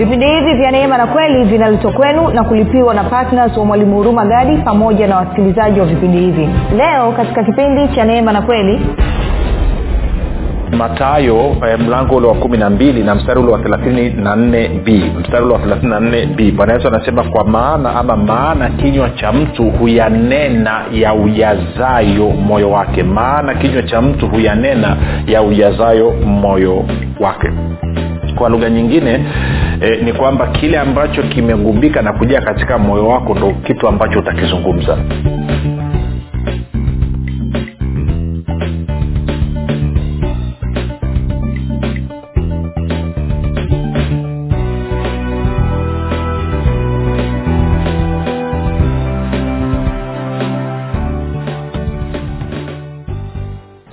vipindi hivi vya neema na kweli vinaletwa kwenu na kulipiwa na ptns wa mwalimu huruma gadi pamoja na wasikilizaji wa vipindi hivi. Leo katika kipindi cha neema na kweli matayo eh, mlango ule wa kumi na mbili na mstari ule wa thelathini na nne b. Mstari ule wa thelathini na nne b. Bwana yesu anasema kwa maana ama maana kinywa cha mtu huyanena ya ujazayo moyo wake. Maana kinywa cha mtu huyanena ya ujazayo moyo wake kwa lugha nyingine eh, ni kwamba kile ambacho kimegubika na kujaa katika moyo wako ndo kitu ambacho utakizungumza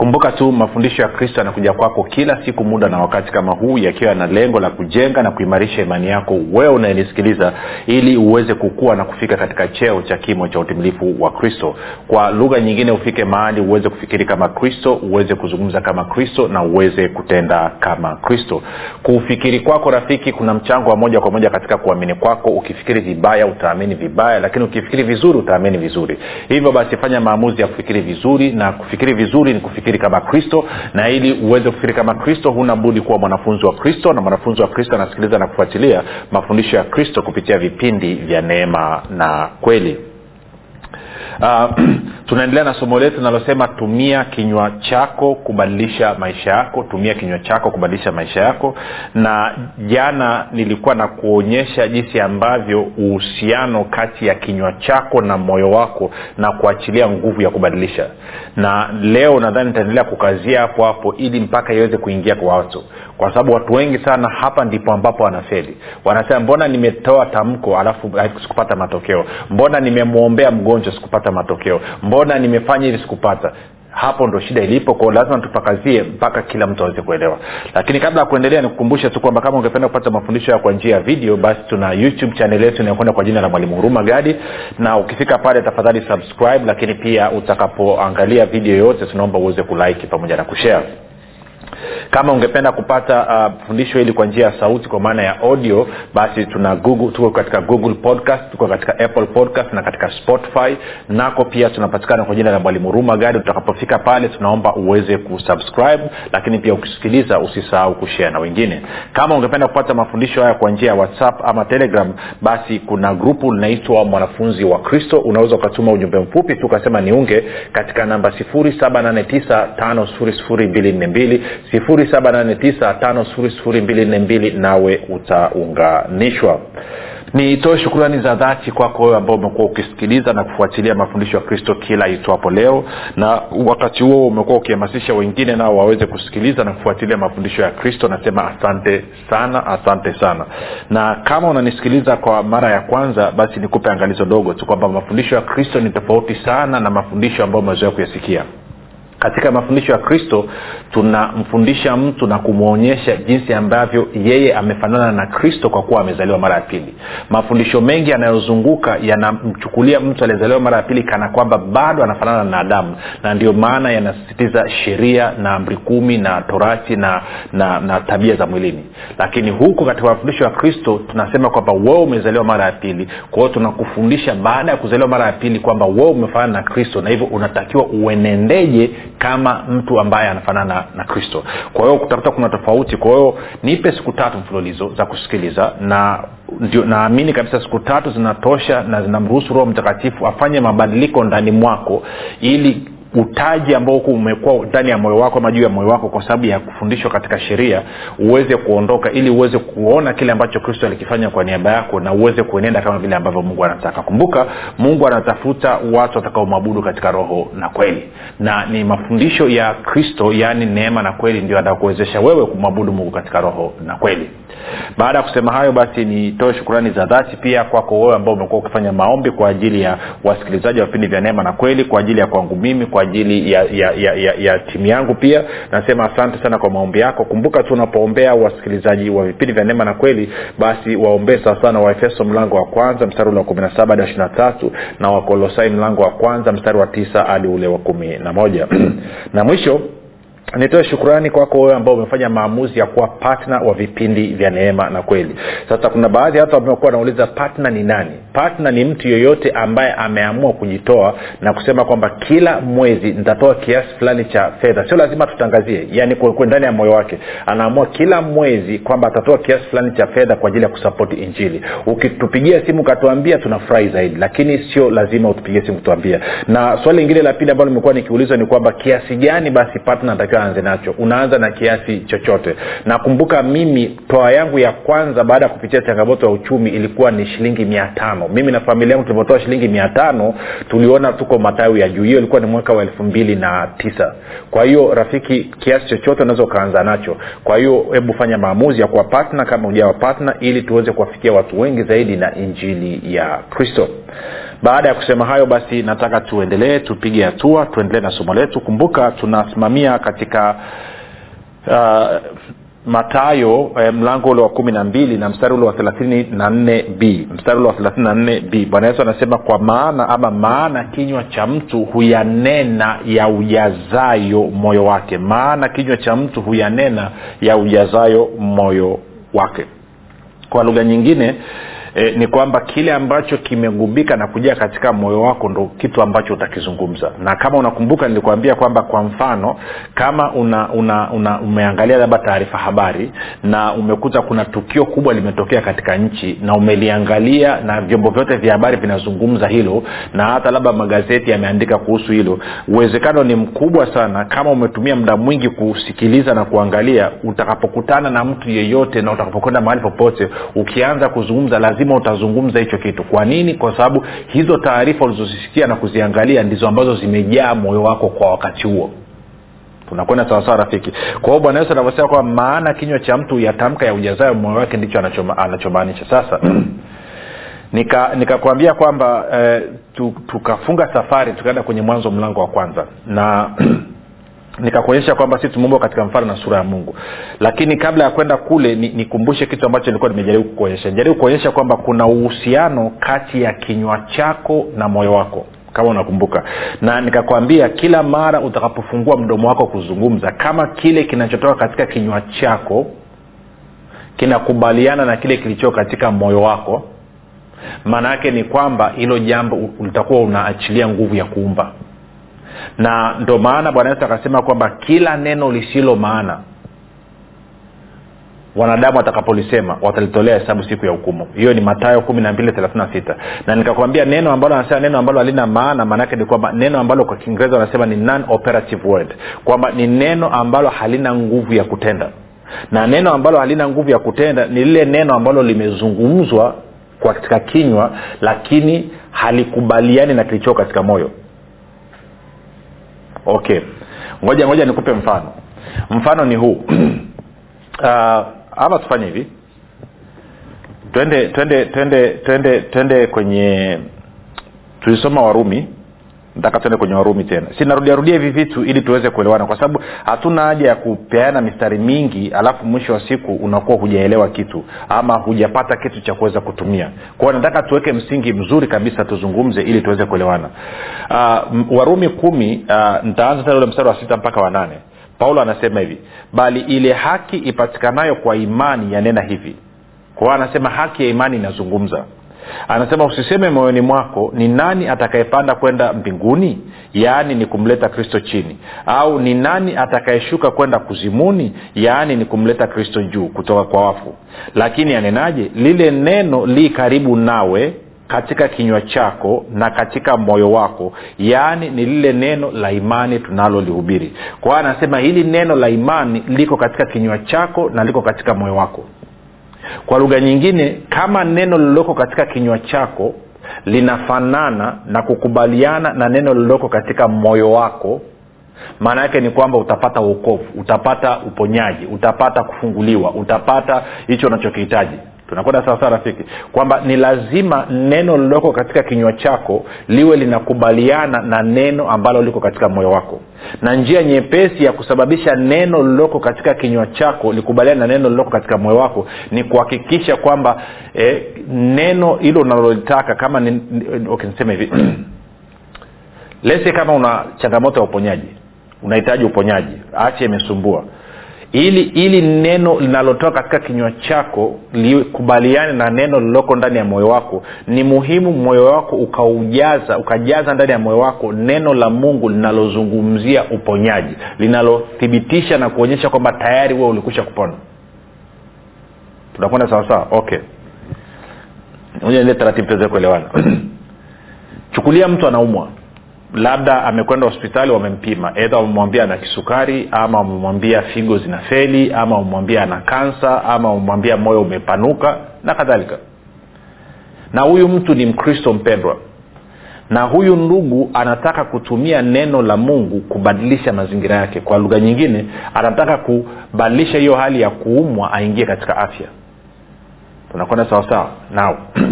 kumbuka tu mafundisho ya kristo yanakuja kwako kila siku muda na wakati kama huu yakiwa na lengo la kujenga na kuimarisha imani yako wewe unayenisikiliza ili uweze kukua na kufika katika cheo cha kimo cha utimilifu wa kristo. Kwa lugha nyingine ufike mahali uweze kufikiri kama kristo uweze kuzungumza kama kristo na uweze kutenda kama kristo. Kufikiri kwako rafiki kuna mchango wa moja kwa moja katika kuamini kwako. Ukifikiri vibaya utaamini vibaya lakini ukifikiri vizuri utaamini vizuri. Hivyo basi fanya maamuzi ya kufikiri vizuri na kufikiri vizuri ni kufikiri kama kristo na ili uweze kufikiri kama kristo huna budi kuwa mwanafunzi wa kristo na mwanafunzi wa kristo anasikiliza na kufuatilia mafundisho ya kristo kupitia vipindi vya neema na kweli uh, tunaendelea na somo letu linalosema tumia kinywa chako kubadilisha maisha yako tumia kinywa chako kubadilisha maisha yako. Na jana nilikuwa na kuonyesha jinsi ambavyo uhusiano kati ya kinywa chako na moyo wako na kuachilia nguvu ya kubadilisha. Na leo nadhani nitaendelea kukazia hapo hapo ili mpaka iweze kuingia kwa watu. Kwa sababu watu wengi sana hapa ndipo ambapo wanafeli. Wanasema mbona nimetoa tamko alafu sikupata matokeo? Mbona nimemwombea mgonjwa sikupata matokeo. Mbona nimefanya hivi? Sikupata. Hapo ndo shida ilipo kwao lazima tupakazie mpaka kila mtu aweze kuelewa. Lakini kabla ya kuendelea nikukumbushe tu kwamba kama ungependa kupata mafundisho ya kwa njia ya video basi tuna youtube chanel yetu inayokwenda kwa jina la mwalimu huruma gadi. Na ukifika pale tafadhali subscribe lakini pia utakapoangalia video yoyote tunaomba uweze kulike pamoja na kushare kama ungependa kupata uh, fundisho hili kwa njia ya sauti kwa maana ya audio basi tuna google tuko katika google podcast tuko katika apple podcast na katika spotify. Nako pia tunapatikana kwa jina la mwalimu ruma gadi. Utakapofika pale tunaomba uweze kusubscribe lakini pia ukisikiliza usisahau kushea na wengine. Kama ungependa kupata mafundisho haya kwa njia ya whatsapp ama telegram basi kuna grupu linaitwa mwanafunzi wa kristo. Unaweza ukatuma ujumbe mfupi tu ukasema niunge katika namba 7895242 7895242 nawe utaunganishwa. Nitoe shukurani za dhati kwako wewe ambao umekuwa ukisikiliza na kufuatilia mafundisho ya kristo kila itwapo leo na wakati huo umekuwa ukihamasisha wengine nao waweze kusikiliza na kufuatilia mafundisho ya kristo. Nasema asante sana asante sana. Na kama unanisikiliza kwa mara ya kwanza basi nikupe angalizo dogo tu kwamba mafundisho ya kristo ni tofauti sana na mafundisho ambayo umezoea kuyasikia katika mafundisho ya kristo tunamfundisha mtu na kumwonyesha jinsi ambavyo yeye amefanana na kristo kwa kuwa amezaliwa mara ya pili. Mafundisho mengi yanayozunguka yanamchukulia mtu aliyezaliwa mara ya pili kana kwamba bado anafanana na adamu. Na ndio maana yanasisitiza sheria na amri kumi na torati na, na, na tabia za mwilini. Lakini huku katika mafundisho ya kristo tunasema kwamba wewe umezaliwa mara ya pili. Kwa hiyo tunakufundisha baada ya kuzaliwa mara ya pili kwamba wewe umefanana na kristo na hivyo unatakiwa uenendeje kama mtu ambaye anafanana na kristo. Kwa hiyo kutafuta kuna tofauti. Kwa hiyo nipe siku tatu mfululizo za kusikiliza na naamini kabisa siku tatu zinatosha na zinamruhusu roho mtakatifu afanye mabadiliko ndani mwako ili utaji ambao umekuwa ndani ya moyo wako ama juu ya moyo wako kwa sababu ya kufundishwa katika sheria uweze kuondoka ili uweze kuona kile ambacho kristo alikifanya kwa niaba yako na uweze kuenenda kama vile ambavyo mungu anataka. Kumbuka mungu anatafuta watu watakaomwabudu katika roho na kweli. Na ni mafundisho ya kristo yaani neema na kweli ndio atakuwezesha wewe kumwabudu mungu katika roho na kweli baada ya kusema hayo basi nitoe shukurani za dhati pia kwako wewe ambao umekuwa ukifanya maombi kwa ajili ya wasikilizaji wa vipindi vya neema na kweli kwa ajili ya kwangu mimi kwa ajili ya, ya, ya, ya, ya timu yangu pia. Nasema asante sana kwa maombi yako. Kumbuka tu unapoombea wasikilizaji wa vipindi vya neema na kweli basi waombee sawasawa waefeso mlango wa kwanza mstari ule wa kumi na saba hadi ishiri na tatu na wakolosai mlango wa kwanza mstari wa tisa hadi ule wa kumi na moja. Na mwisho nitoe shukrani kwako wewe ambao umefanya maamuzi ya kuwa patna wa vipindi vya neema na kweli. Sasa kuna baadhi ya watu wamekuwa wanauliza patna ni nani? Patna ni mtu yeyote ambaye ameamua kujitoa na kusema kwamba kila mwezi nitatoa kiasi fulani cha fedha. Sio lazima tutangazie yani ndani ya moyo wake. Anaamua kila mwezi kwamba atatoa kiasi fulani cha fedha kwa ajili ya kusapoti injili. Ukitupigia simu ukatuambia tunafurahi zaidi. Lakini sio lazima utupigie simu kutuambia na swali lingine la pili ambalo nimekuwa nikiulizwa ni kwamba kiasi gani basi patna natakiwa aanze nacho. Unaanza na kiasi chochote. Nakumbuka mimi toa yangu ya kwanza baada ya kupitia changamoto ya uchumi ilikuwa ni shilingi mia tano. Mimi na familia yangu tulivyotoa shilingi mia tano tuliona tuko matawi ya juu. Hiyo ilikuwa ni mwaka wa elfu mbili na tisa. Kwa hiyo rafiki kiasi chochote unaweza ukaanza nacho. Kwa hiyo hebu fanya maamuzi ya kuwa patna kama ujawa patna ili tuweze kuwafikia watu wengi zaidi na injili ya kristo baada ya kusema hayo basi nataka tuendelee tupige hatua tuendelee na somo letu. Kumbuka tunasimamia katika uh, matayo eh, mlango ule wa kumi na mbili na mstari ule wa thelathini na nne b. Mstari ule wa thelathini na nne b. Bwana yesu anasema kwa maana ama maana kinywa cha mtu huyanena ya ujazayo moyo wake. Maana kinywa cha mtu huyanena ya ujazayo moyo wake. Kwa lugha nyingine e, ni kwamba kile ambacho kimegubika na kujaa katika moyo wako ndo kitu ambacho utakizungumza. Na kama unakumbuka nilikuambia kwamba kwa mfano kama una, una, una umeangalia labda taarifa habari na umekuta kuna tukio kubwa limetokea katika nchi na umeliangalia na vyombo vyote vya habari vinazungumza hilo na hata labda magazeti yameandika kuhusu hilo uwezekano ni mkubwa sana kama umetumia muda mwingi kusikiliza na kuangalia utakapokutana na mtu yeyote na utakapokwenda mahali popote ukianza kuzungumza lazima lazima utazungumza hicho kitu. Kwa nini? Kwa sababu hizo taarifa ulizozisikia na kuziangalia ndizo ambazo zimejaa moyo wako kwa wakati huo. Tunakwenda sawasawa rafiki. Kwa hiyo bwana yesu anavyosema kwamba maana kinywa cha mtu yatamka ya ujazayo moyo wake ndicho anachomaanisha. Sasa nikakwambia nika kwamba eh, tukafunga safari tukaenda kwenye mwanzo mlango wa kwanza. Na nikakuonyesha kwamba si tumeumbwa katika mfano na sura ya mungu. Lakini kabla ya kwenda kule nikumbushe ni kitu ambacho nilikuwa nimejaribu kukuonyesha. Jaribu kuonyesha kwamba kuna uhusiano kati ya kinywa chako na moyo wako kama unakumbuka. Na nikakwambia kila mara utakapofungua mdomo wako kuzungumza kama kile kinachotoka katika kinywa chako kinakubaliana na kile kilichoko katika moyo wako maana yake ni kwamba hilo jambo litakuwa unaachilia nguvu ya kuumba na ndo maana bwana yesu akasema kwamba kila neno lisilo maana wanadamu watakapolisema watalitolea hesabu siku ya hukumu. Hiyo ni matayo kumi na mbili thelathini na sita. Na nikakwambia neno ambalo anasema neno ambalo halina maana maanaake ni kwamba neno ambalo kwa kiingereza wanasema ni non operative word. Kwamba ni neno ambalo halina nguvu ya kutenda. Na neno ambalo halina nguvu ya kutenda ni lile neno ambalo limezungumzwa katika kinywa lakini halikubaliani na kilichoo katika moyo okay. Ngoja ngoja nikupe mfano. Mfano ni huu. Uh, ama tufanye hivi. Twende twende twende twende twende kwenye tulisoma warumi nataka tuende kwenye warumi tena. Sinarudiarudia hivi vitu ili tuweze kuelewana kwa sababu hatuna haja ya kupeana mistari mingi alafu mwisho wa siku unakuwa hujaelewa kitu ama hujapata kitu cha kuweza kutumia. Kwao nataka tuweke msingi mzuri kabisa tuzungumze ili tuweze kuelewana. Uh, warumi kumi uh, ntaanza tena ule mstari wa sita mpaka wa nane. Paulo anasema hivi bali ile haki ipatikanayo kwa imani yanena hivi. Kwao anasema haki ya imani inazungumza anasema usiseme moyoni mwako ni nani atakayepanda kwenda mbinguni? Yaani ni kumleta kristo chini. Au ni nani atakayeshuka kwenda kuzimuni? Yaani ni kumleta kristo juu kutoka kwa wafu. Lakini anenaje? Lile neno li karibu nawe katika kinywa chako na katika moyo wako yaani ni lile neno la imani tunalolihubiri. Kwa anasema hili neno la imani liko katika kinywa chako na liko katika moyo wako kwa lugha nyingine kama neno lililoko katika kinywa chako linafanana na kukubaliana na neno lililoko katika moyo wako maana yake ni kwamba utapata uokovu utapata uponyaji utapata kufunguliwa utapata hicho unachokihitaji tunakwenda sawasawa rafiki kwamba ni lazima neno lililoko katika kinywa chako liwe linakubaliana na neno ambalo liko katika moyo wako. Na njia nyepesi ya kusababisha neno lililoko katika kinywa chako likubaliana na neno lililoko katika moyo wako ni kuhakikisha kwamba eh, neno hilo unalolitaka kama ni, hivi. Lese kama una changamoto ya uponyaji unahitaji uponyaji ache imesumbua ili ili neno linalotoka katika kinywa chako likubaliane na neno lililoko ndani ya moyo wako ni muhimu moyo wako ukaujaza ukajaza ndani ya moyo wako neno la mungu linalozungumzia uponyaji linalothibitisha na kuonyesha kwamba tayari huwe ulikusha kupona. Tunakwenda sawasawa okay. Ile taratibu tuweze kuelewana. Chukulia mtu anaumwa labda amekwenda hospitali wamempima. Edha wamemwambia ana kisukari ama wamemwambia figo zina feli ama wamemwambia ana kansa ama wamemwambia moyo umepanuka na kadhalika. Na huyu mtu ni mkristo mpendwa. Na huyu ndugu anataka kutumia neno la mungu kubadilisha mazingira yake. Kwa lugha nyingine anataka kubadilisha hiyo hali ya kuumwa aingie katika afya. Tunakwenda sawasawa? Nao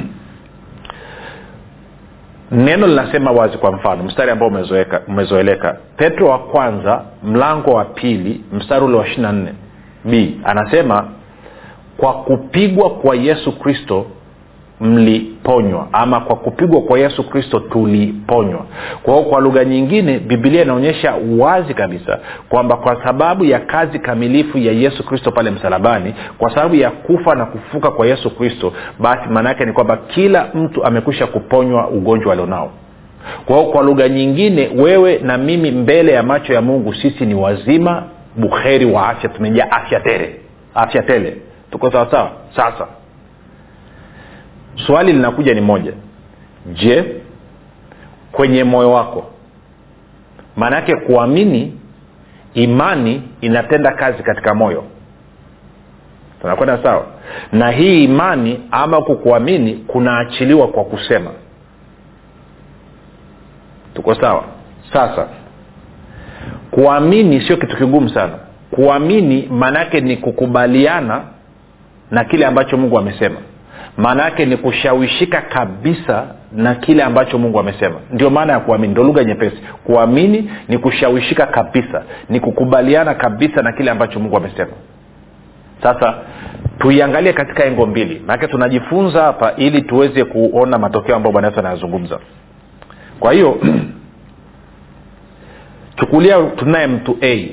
neno linasema wazi kwa mfano mstari ambao umezoeleka. Petro wa kwanza mlango wa pili mstari ule wa ishiri na nne. B anasema kwa kupigwa kwa yesu kristo mliponywa ama kwa kupigwa kwa yesu kristo tuliponywa. Kwa hiyo kwa lugha nyingine bibilia inaonyesha wazi kabisa kwamba kwa sababu ya kazi kamilifu ya yesu kristo pale msalabani kwa sababu ya kufa na kufuka kwa yesu kristo basi maana yake ni kwamba kila mtu amekwisha kuponywa ugonjwa alionao. Kwa hiyo kwa lugha nyingine wewe na mimi mbele ya macho ya mungu sisi ni wazima buheri wa afya tumejaa afya tele. Afya tele. Tuko sawasawa sasa swali linakuja ni moja. Je kwenye moyo wako maana yake kuamini imani inatenda kazi katika moyo. Tunakwenda sawa? Na hii imani ama kukuamini kunaachiliwa kwa kusema. Tuko sawa? Sasa kuamini sio kitu kigumu sana. Kuamini maanaake ni kukubaliana na kile ambacho mungu amesema maana yake ni kushawishika kabisa na kile ambacho mungu amesema. Ndio maana ya kuamini ndo lugha nyepesi. Kuamini ni kushawishika kabisa ni kukubaliana kabisa na kile ambacho mungu amesema. Sasa tuiangalie katika engo mbili. Maanake tunajifunza hapa ili tuweze kuona matokeo ambayo bwana yesu anayazungumza. Kwa hiyo chukulia tunaye mtu a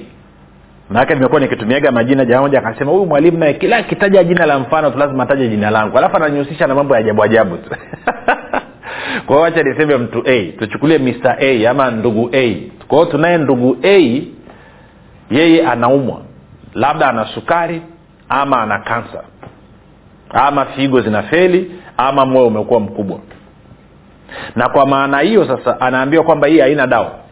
maanake nimekuwa nikitumiaga majina jamoja moja akasema huyu mwalimu naye kila akitaja jina la mfano tu lazima ataje jina langu. Alafu ananihusisha na mambo ya ajabu ajabu tu. Kwa hiyo wacha niseme mtu a tuchukulie mr a ama ndugu a. Kwa tunaye ndugu a yeye anaumwa. Labda ana sukari ama ana kansa ama figo zinafeli ama moyo umekuwa mkubwa. Na kwa maana hiyo sasa anaambiwa kwamba hii haina dawa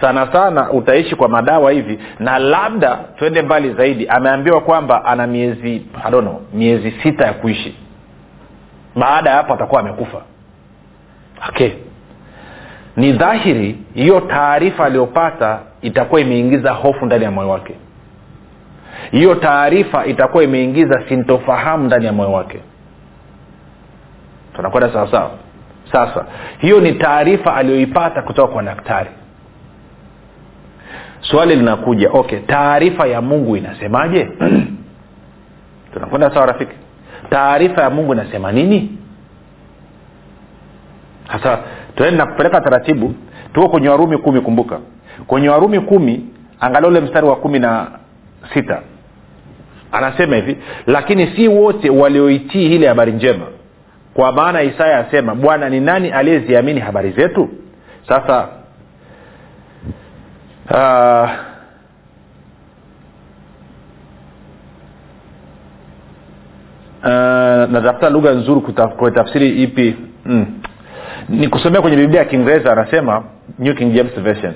sana sana utaishi kwa madawa hivi na labda twende mbali zaidi ameambiwa kwamba ana miezi I don't know, miezi sita ya kuishi. Baada ya hapo atakuwa amekufa. Okay. Ni dhahiri hiyo taarifa aliyopata itakuwa imeingiza hofu ndani ya moyo wake. Hiyo taarifa itakuwa imeingiza sintofahamu ndani ya moyo wake. Tunakwenda sawasawa sasa hiyo ni taarifa aliyoipata kutoka kwa daktari swali linakuja okay taarifa ya mungu inasemaje? Tunakwenda sawa rafiki? Taarifa ya mungu inasema nini? Sasa tuende na kupeleka taratibu. Tuko kwenye warumi kumi kumbuka. Kwenye warumi kumi angalia ule mstari wa kumi na sita. Anasema hivi lakini si wote walioitii ile habari njema. Kwa maana isaya asema bwana ni nani aliyeziamini habari zetu sasa uh, uh, natafuta lugha nzuri kuitafsiri ipi? Mm. ni kusomea kwenye biblia ya kiingereza anasema new king james version.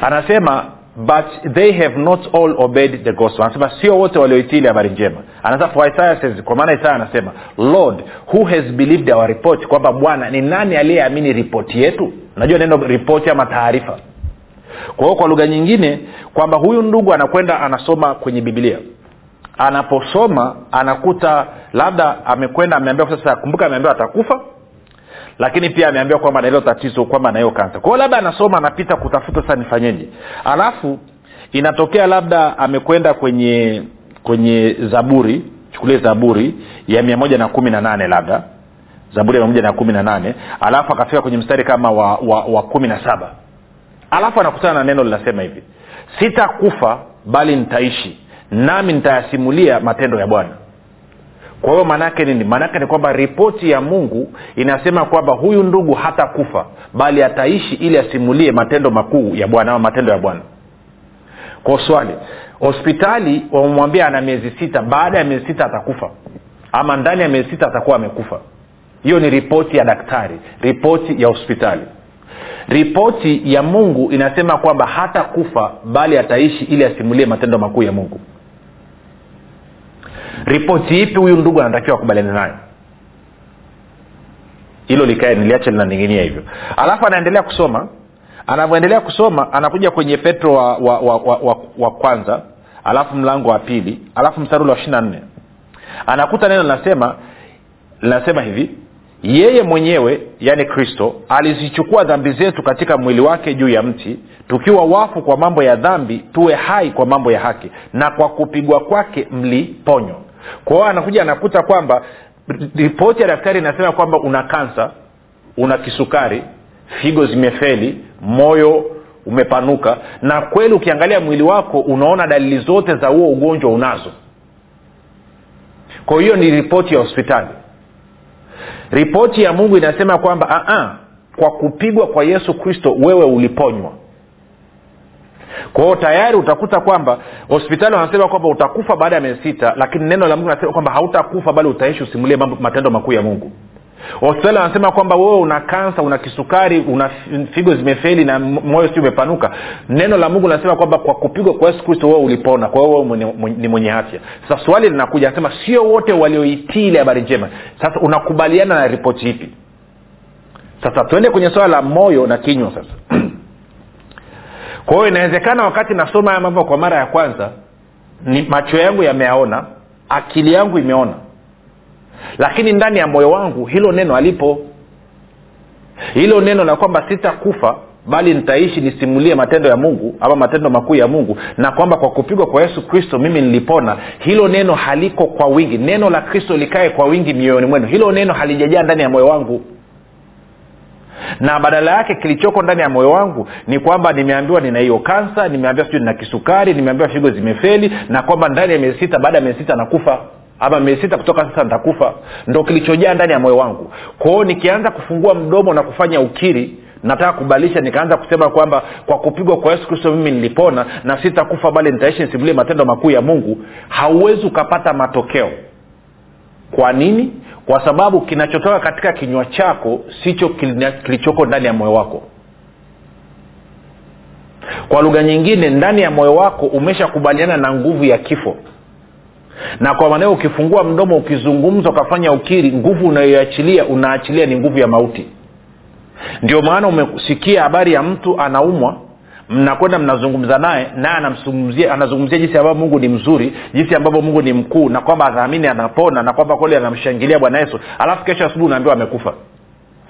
Anasema but they have not all obeyed the gospel. Anasema sio wote walioitili habari njema. Anasema for isaiah says kwa maana isaya anasema lord who has believed our report kwamba bwana ni nani aliyeamini ripoti yetu unajua neno ripoti ama taarifa kwa hiyo kwa lugha nyingine kwamba huyu ndugu anakwenda anasoma kwenye bibilia anaposoma anakuta labda amekwenda ameambiwa sasa kumbuka ameambiwa atakufa lakini pia ameambiwa kwamba na tatizo kwamba nahiyo kansa. Kwao labda anasoma anapita kutafuta sasa nifanyeje. Alafu inatokea labda amekwenda kwenye kwenye zaburi chukulie zaburi ya mia moja na kumi na nane labda. Zaburi ya mia moja na kumi na nane. Alafu akafika kwenye mstari kama wa, wa, wa kumi na saba alafu anakutana na neno linasema hivi sitakufa bali nitaishi nami nitayasimulia matendo ya bwana. Kwa hiyo maanaake nini? Maanaake ni kwamba ripoti ya mungu inasema kwamba huyu ndugu hatakufa bali ataishi ili asimulie matendo makuu ya bwana ama matendo ya bwana. Kwa swali hospitali wamemwambia ana miezi sita baada ya miezi sita atakufa? Ama ndani ya miezi sita atakuwa amekufa? Hiyo ni ripoti ya daktari ripoti ya hospitali ripoti ya mungu inasema kwamba hata kufa bali ataishi ili asimulie matendo makuu ya mungu. Ripoti ipi huyu ndugu anatakiwa kubaliana nayo? Hilo likae niliache linaning'inia hivyo. Alafu anaendelea kusoma. Anavyoendelea kusoma anakuja kwenye petro wa, wa, wa, wa, wa, wa kwanza alafu mlango wa pili alafu mstari wa ishiri na nne. Anakuta neno linasema linasema hivi yeye mwenyewe yaani kristo alizichukua dhambi zetu katika mwili wake juu ya mti tukiwa wafu kwa mambo ya dhambi tuwe hai kwa mambo ya haki na kwa kupigwa kwake mliponywa kwa hiyo anakuja anakuta kwamba ripoti ya daktari inasema kwamba una kansa una kisukari figo zimefeli moyo umepanuka na kweli ukiangalia mwili wako unaona dalili zote za huo ugonjwa unazo. Kwa hiyo ni ripoti ya hospitali ripoti ya mungu inasema kwamba aa, kwa kupigwa kwa yesu kristo wewe uliponywa. Kwao tayari utakuta kwamba hospitali wanasema kwamba utakufa baada ya miezi sita lakini neno la mungu linasema kwamba hautakufa bali utaishi usimulie matendo makuu ya mungu hospitali wanasema kwamba wewe una kansa una kisukari una figo zimefeli na moyo si umepanuka. Neno la mungu linasema kwamba kwa kupigwa kwa yesu kristo wewe ulipona. Kwa hiyo wewe ni mwenye afya. Sasa swali linakuja anasema sio wote walioitii ile habari njema. Sasa unakubaliana na ripoti ipi? Sasa tuende kwenye swala la moyo na kinywa sasa. Kwa hiyo inawezekana wakati nasoma haya mambo kwa mara ya kwanza ni macho yangu yameyaona akili yangu imeona lakini ndani ya moyo wangu hilo neno alipo hilo neno la kwamba sitakufa bali nitaishi nisimulie matendo ya mungu ama matendo makuu ya mungu na kwamba kwa kupigwa kwa yesu kristo mimi nilipona. Hilo neno haliko kwa wingi. Neno la kristo likae kwa wingi mioyoni mwenu. Hilo neno halijajaa ndani ya moyo wangu. Na badala yake kilichoko ndani ya moyo wangu ni kwamba nimeambiwa nina hiyo kansa nimeambiwa sijui nina kisukari nimeambiwa figo zimefeli na kwamba ndani ya miezi sita baada ya miezi sita nakufa ama miezi sita kutoka sasa nitakufa. Ndo kilichojaa ndani ya moyo wangu. Kwao nikianza kufungua mdomo na kufanya ukiri nataka kubadilisha nikaanza kusema kwamba kwa kupigwa kwa yesu kristo mimi nilipona na sitakufa bali nitaishi nisimulie matendo makuu ya mungu hauwezi ukapata matokeo. Kwa nini? Kwa sababu kinachotoka katika kinywa chako sicho kilichoko ndani ya moyo wako. Kwa lugha nyingine ndani ya moyo wako umeshakubaliana na nguvu ya kifo na kwa maneo ukifungua mdomo ukizungumza ukafanya ukiri nguvu unayoachilia unaachilia ni nguvu ya mauti. Ndio maana umesikia habari ya mtu anaumwa mnakwenda mnazungumza naye naye anazungumzia jinsi ambavyo mungu ni mzuri jinsi ambavyo mungu ni mkuu na kwamba adhamini anapona na kwamba kweli anamshangilia bwana yesu. Alafu kesho asubuhi unaambiwa amekufa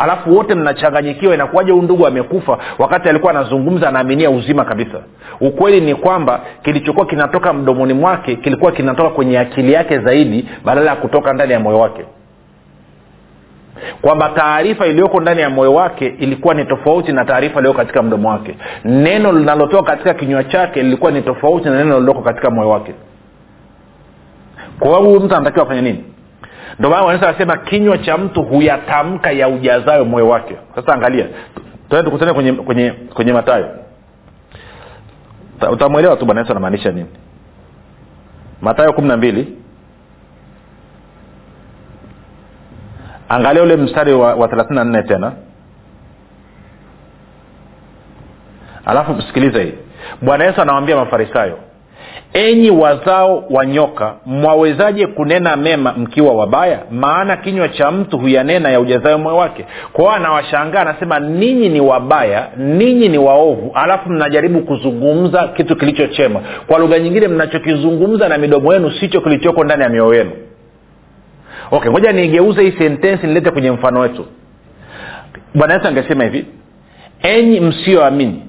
alafu wote mnachanganyikiwa inakuwaje huu ndugu amekufa wakati alikuwa anazungumza anaaminia uzima kabisa? Ukweli ni kwamba kilichokuwa kinatoka mdomoni mwake kilikuwa kinatoka kwenye akili yake zaidi badala ya kutoka ndani ya moyo wake. Kwamba taarifa iliyoko ndani ya moyo wake ilikuwa ni tofauti na taarifa iliyoko katika mdomo wake. Neno linalotoka katika kinywa chake lilikuwa ni tofauti na neno lililoko katika moyo wake. Kwa hiyo mtu anatakiwa afanye nini ndio maana wanaweza wasema kinywa cha mtu huyatamka ya ujazayo moyo wake. Sasa angalia tukutane kwenye kwenye kwenye matayo utamwelewa tu bwana yesu anamaanisha nini? Matayo kumi na mbili. Angalia ule mstari wa, thelathini na nne tena. Alafu sikiliza hii. Bwana yesu anawambia mafarisayo enyi wazao wa nyoka mwawezaje kunena mema mkiwa wabaya? Maana kinywa cha mtu huyanena ya ujazayo moyo wake. Kwao anawashangaa anasema ninyi ni wabaya ninyi ni waovu. Alafu mnajaribu kuzungumza kitu kilichochema kwa lugha nyingine mnachokizungumza na midomo yenu sicho kilichoko ndani ya mioyo yenu. Okay ngoja niigeuze hii sentensi nilete kwenye mfano wetu. Bwana yesu angesema hivi enyi msioamini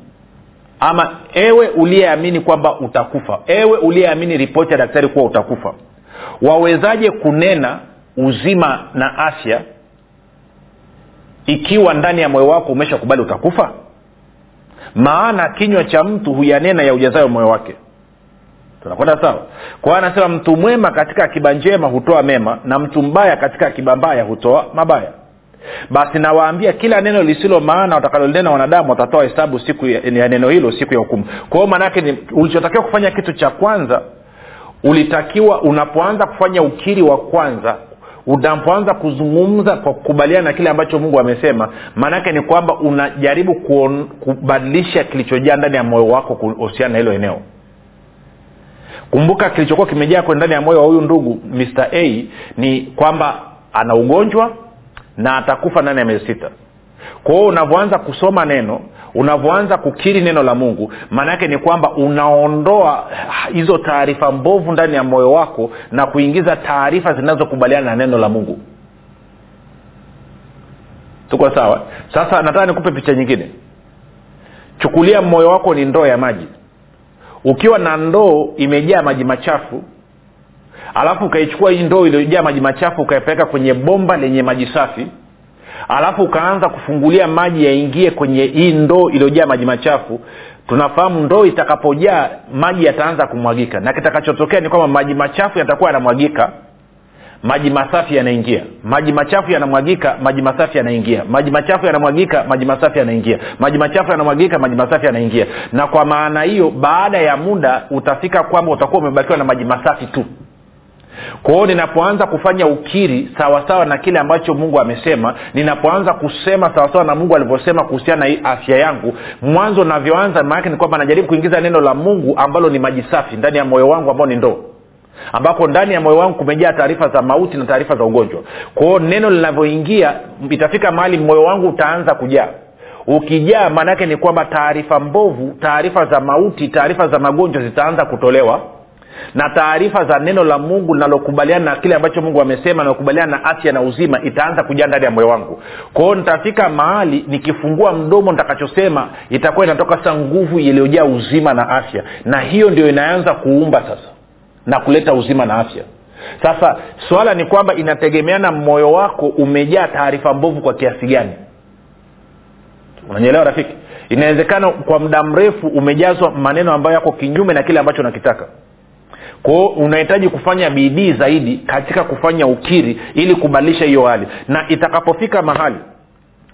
ama ewe uliyeamini kwamba utakufa. Ewe uliyeamini ripoti ya daktari kuwa utakufa. Wawezaje kunena uzima na afya ikiwa ndani ya moyo wako umeshakubali utakufa? Maana kinywa cha mtu huyanena ya ujazayo moyo wake. Tunakwenda sawa? Kwa hiyo anasema mtu mwema katika akiba njema hutoa mema na mtu mbaya katika akiba mbaya hutoa mabaya basi nawaambia kila neno lisilo maana watakalonena wanadamu watatoa hesabu siku ya, neno hilo siku ya hukumu. Kwa hiyo maanaake ulichotakiwa kufanya kitu cha kwanza ulitakiwa unapoanza kufanya ukiri wa kwanza unapoanza kuzungumza kwa kukubaliana na kile ambacho mungu amesema maanaake ni kwamba unajaribu kubadilisha kilichojaa ndani ya moyo wako kuhusiana na hilo eneo. Kumbuka kilichokuwa kimejaa ndani ya moyo wa huyu ndugu mr a ni kwamba ana ugonjwa na atakufa ndani ya miezi sita. Kwa hiyo unavyoanza kusoma neno unavyoanza kukiri neno la mungu maana yake ni kwamba unaondoa hizo taarifa mbovu ndani ya moyo wako na kuingiza taarifa zinazokubaliana na neno la mungu. Tuko sawa? Sasa nataka nikupe picha nyingine. Chukulia moyo wako ni ndoo ya maji. Ukiwa na ndoo imejaa maji machafu alafu ukaichukua hii ndoo iliyojaa maji machafu ukaipeleka kwenye bomba lenye maji safi. Alafu ukaanza kufungulia maji yaingie kwenye hii ndoo iliyojaa maji machafu. Tunafahamu ndoo itakapojaa maji yataanza kumwagika. Na kitakachotokea ni kwamba maji machafu yatakuwa yanamwagika. Maji masafi yanaingia. Maji machafu yanamwagika maji masafi yanaingia. Maji machafu yanamwagika maji masafi yanaingia. Maji machafu yanamwagika maji masafi yanaingia. Na kwa maana hiyo baada ya muda utafika kwamba utakuwa umebakiwa na maji masafi tu kwa ninapoanza kufanya ukiri sawasawa na kile ambacho mungu amesema ninapoanza kusema sawasawa na mungu alivyosema kuhusiana na afya yangu mwanzo navyoanza maanake ni kwamba najaribu kuingiza neno la mungu ambalo ni maji safi ndani ya moyo wangu ambao ni ndoo ambako ndani ya moyo wangu kumejaa taarifa za mauti na taarifa za ugonjwa. Kwao neno linavyoingia itafika mahali moyo wangu utaanza kujaa. Ukijaa maanaake ni kwamba taarifa mbovu taarifa za mauti taarifa za magonjwa zitaanza kutolewa na taarifa za neno la mungu linalokubaliana na kile ambacho mungu amesema nakubaliana na afya na uzima itaanza kujaa ndani ya moyo wangu. Kwao nitafika mahali nikifungua mdomo nitakachosema itakuwa inatoka sasa nguvu iliyojaa uzima na afya. Na hiyo ndio inaanza kuumba sasa na kuleta uzima na afya. Sasa swala ni kwamba inategemeana moyo wako umejaa taarifa mbovu kwa kiasi gani. Unanyelewa rafiki? Inawezekana kwa muda mrefu umejazwa maneno ambayo yako kinyume na kile ambacho unakitaka kwao unahitaji kufanya bidii zaidi katika kufanya ukiri ili kubadilisha hiyo hali. Na itakapofika mahali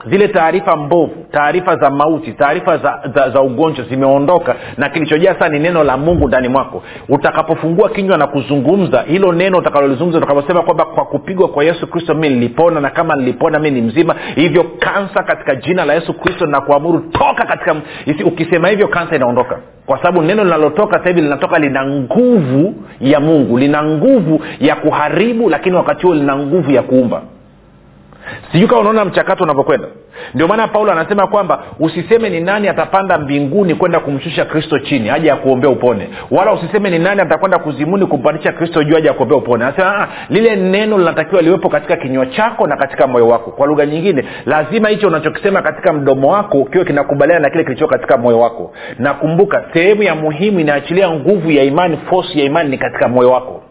zile taarifa mbovu taarifa za mauti taarifa za, za, za ugonjwa zimeondoka na kilichojaa saa ni neno la mungu ndani mwako. Utakapofungua kinywa na kuzungumza hilo neno utakalolizungumza utakaposema kwamba kwa kupigwa kwa yesu kristo mi nilipona na kama nilipona mi ni mzima hivyo kansa katika jina la yesu kristo na kuamuru toka katika isi, ukisema hivyo kansa inaondoka. Kwa sababu neno linalotoka sasa hivi linatoka lina nguvu ya mungu lina nguvu ya kuharibu lakini wakati huo lina nguvu ya kuumba sijui kama unaona mchakato unavyokwenda. Ndio maana paulo anasema kwamba usiseme ni nani atapanda mbinguni kwenda kumshusha kristo chini haja ya kuombea upone. Wala usiseme ni nani atakwenda kuzimuni kumpandisha kristo juu haja ya kuombea upone. Anasema lile neno linatakiwa liwepo katika kinywa chako na katika moyo wako. Kwa lugha nyingine lazima hicho unachokisema katika mdomo wako kiwe kinakubaliana na kile kilichoko katika moyo wako. Nakumbuka sehemu ya muhimu inaachilia nguvu ya imani fosi ya imani ni katika moyo wako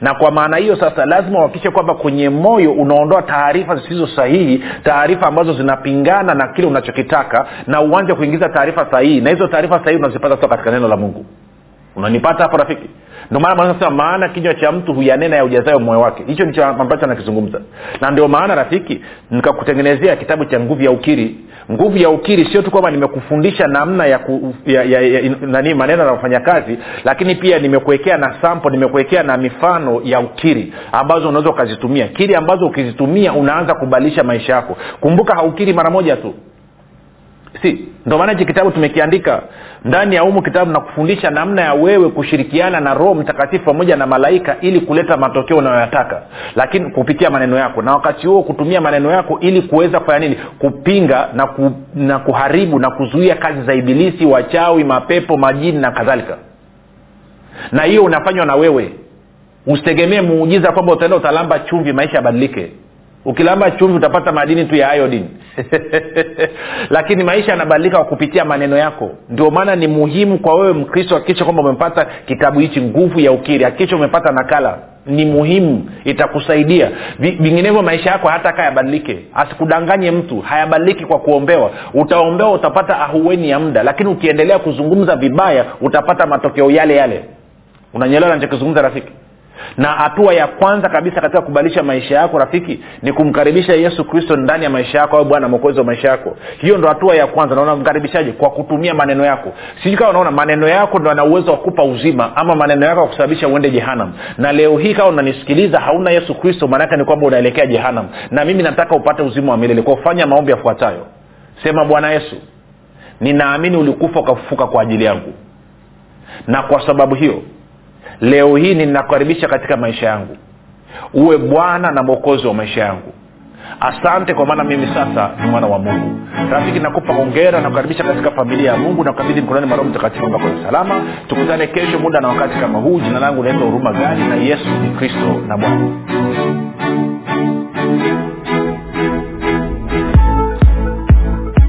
na kwa maana hiyo sasa lazima uhakikishe kwamba kwenye moyo unaondoa taarifa zisizo sahihi taarifa ambazo zinapingana na kile unachokitaka na uanze kuingiza taarifa sahihi. Na hizo taarifa sahihi unazipata toka katika neno la mungu. Unanipata hapo rafiki? Ndio maana nasema maana kinywa cha mtu huyanena ya ujazayo moyo wake. Hicho ndicho ambacho anakizungumza. Na ndio maana rafiki nikakutengenezea kitabu cha nguvu ya ukiri nguvu ya ukiri sio tu kwamba nimekufundisha namna ya, ku, ya, ya, ya nani maneno yanayofanya kazi lakini pia nimekuwekea na sampo nimekuwekea na mifano ya ukiri ambazo unaweza ukazitumia. Kiri ambazo ukizitumia unaanza kubadilisha maisha yako. Kumbuka haukiri mara moja tu si ndio maana hichi kitabu tumekiandika ndani ya humu kitabu nakufundisha namna ya wewe kushirikiana na roho mtakatifu pamoja na malaika ili kuleta matokeo unayoyataka lakini kupitia maneno yako. Na wakati huo kutumia maneno yako ili kuweza kufanya nini? Kupinga na, ku, na kuharibu na kuzuia kazi za ibilisi wachawi mapepo majini na kadhalika. Na hiyo unafanywa na wewe. Usitegemee muujiza kwamba utaenda utalamba chumvi maisha yabadilike ukilamba chumvi utapata madini tu ya iodine. Lakini maisha yanabadilika kwa kupitia maneno yako. Ndio maana ni muhimu kwa wewe mkristo hakikisha kwamba umepata kitabu hichi nguvu ya ukiri. Hakikisha umepata nakala. Ni muhimu. Itakusaidia. Vinginevyo maisha yako hata kaa yabadilike. Asikudanganye mtu. Hayabadiliki kwa kuombewa. Utaombewa utapata ahueni ya muda. Lakini ukiendelea kuzungumza vibaya utapata matokeo yale yale. Unanyelewa nachokizungumza rafiki na hatua ya kwanza kabisa katika kubadilisha maisha yako rafiki ni kumkaribisha yesu kristo ndani ya maisha yako au bwana mwokozi wa maisha yako. Hiyo ndo hatua ya kwanza. Na unamkaribishaje? Kwa kutumia maneno yako. Sijui kama unaona maneno yako ndo ana uwezo wa kupa uzima ama maneno yako ya kusababisha uende jehanam na leo hii kama unanisikiliza hauna yesu kristo maanaake ni kwamba unaelekea jehanam na mimi nataka upate uzima wa milele. Kwa kufanya maombi yafuatayo. Sema bwana yesu ninaamini ulikufa ukafufuka kwa ajili yangu. Na kwa sababu hiyo leo hii ninakukaribisha katika maisha yangu. Uwe bwana na mwokozi wa maisha yangu. Asante kwa maana mimi sasa ni mwana wa mungu. Rafiki nakupa ongera na kukaribisha katika familia ya mungu na kukabidhi mkononi mwa mtakatifu ambako ni salama. Tukutane kesho muda na wakati kama huu. Jina langu naitwa huruma gani na yesu ni kristo na bwana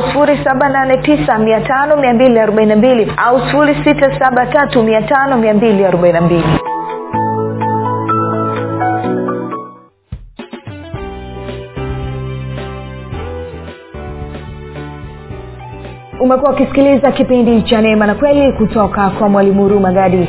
7895242 au 6735242 umekuwa ukisikiliza kipindi cha neema na kweli kutoka kwa mwalimu huruma gadi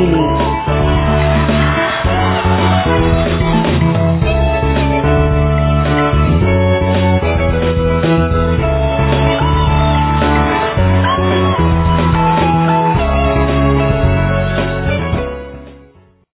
Lumen.